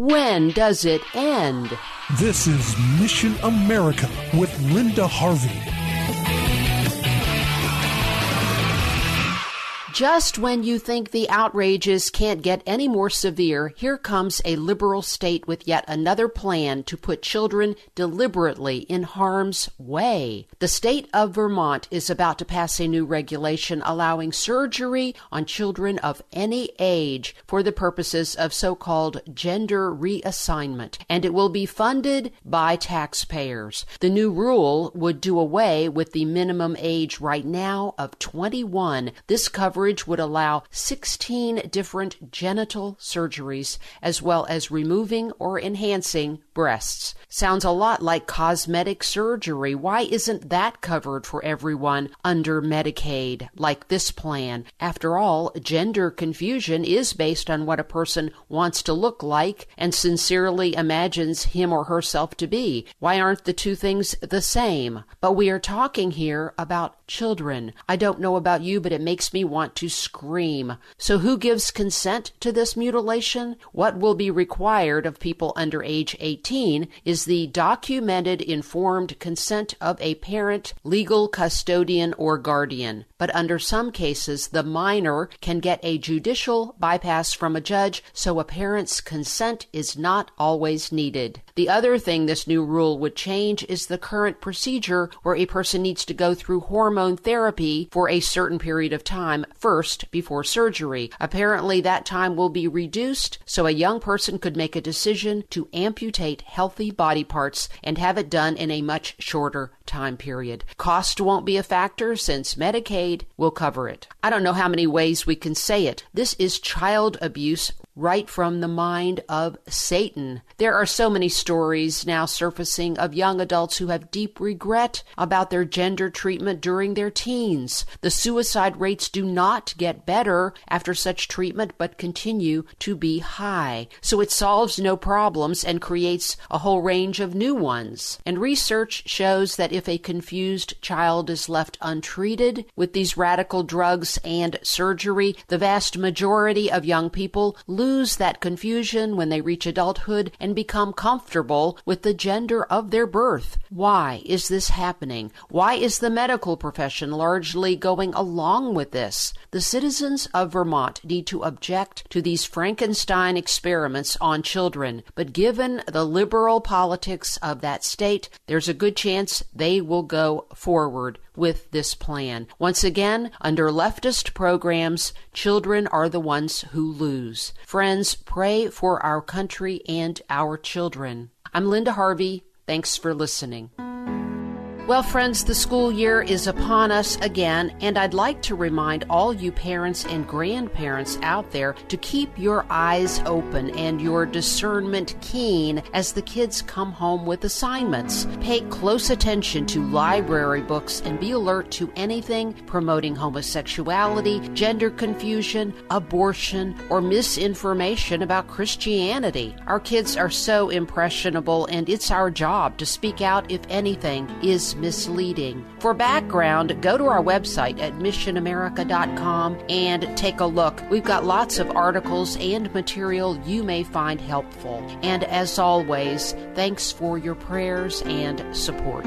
When does it end? This is Mission America with Linda Harvey. Just when you think the outrages can't get any more severe, here comes a liberal state with yet another plan to put children deliberately in harm's way. The state of Vermont is about to pass a new regulation allowing surgery on children of any age for the purposes of so called gender reassignment, and it will be funded by taxpayers. The new rule would do away with the minimum age right now of 21. This coverage would allow 16 different genital surgeries, as well as removing or enhancing breasts. Sounds a lot like cosmetic surgery. Why isn't that covered for everyone under Medicaid, like this plan? After all, gender confusion is based on what a person wants to look like and sincerely imagines him or herself to be. Why aren't the two things the same? But we are talking here about children. I don't know about you, but it makes me want to scream. So, who gives consent to this mutilation? What will be required of people under age 18 is the documented informed consent of a parent, legal custodian, or guardian. But under some cases, the minor can get a judicial bypass from a judge, so a parent's consent is not always needed. The other thing this new rule would change is the current procedure where a person needs to go through hormone therapy for a certain period of time first before surgery. Apparently, that time will be reduced so a young person could make a decision to amputate healthy body parts and have it done in a much shorter time period. Cost won't be a factor since Medicaid will cover it. I don't know how many ways we can say it. This is child abuse right from the mind of Satan. There are so many stories now surfacing of young adults who have deep regret about their gender treatment during their teens. The suicide rates do not get better after such treatment but continue to be high. So it solves no problems and creates a whole range of new ones. And research shows that if a confused child is left untreated with these radical drugs and surgery, the vast majority of young people lose that confusion when they reach adulthood and become comfortable with the gender of their birth. Why is this happening? Why is the medical profession largely going along with this? The citizens of Vermont need to object to these Frankenstein experiments on children, but given the liberal politics of that state, there's a good chance they will go forward with this plan. Once again, under leftist programs, children are the ones who lose. Friends, pray for our country and our children. I'm Linda Harvey. Thanks for listening. Well, friends, the school year is upon us again, and I'd like to remind all you parents and grandparents out there to keep your eyes open and your discernment keen as the kids come home with assignments. Pay close attention to library books and be alert to anything promoting homosexuality, gender confusion, abortion, or misinformation about Christianity. Our kids are so impressionable, and it's our job to speak out if anything is misleading. For background, go to our website at missionamerica.com and take a look. We've got lots of articles and material you may find helpful. And as always, thanks for your prayers and support.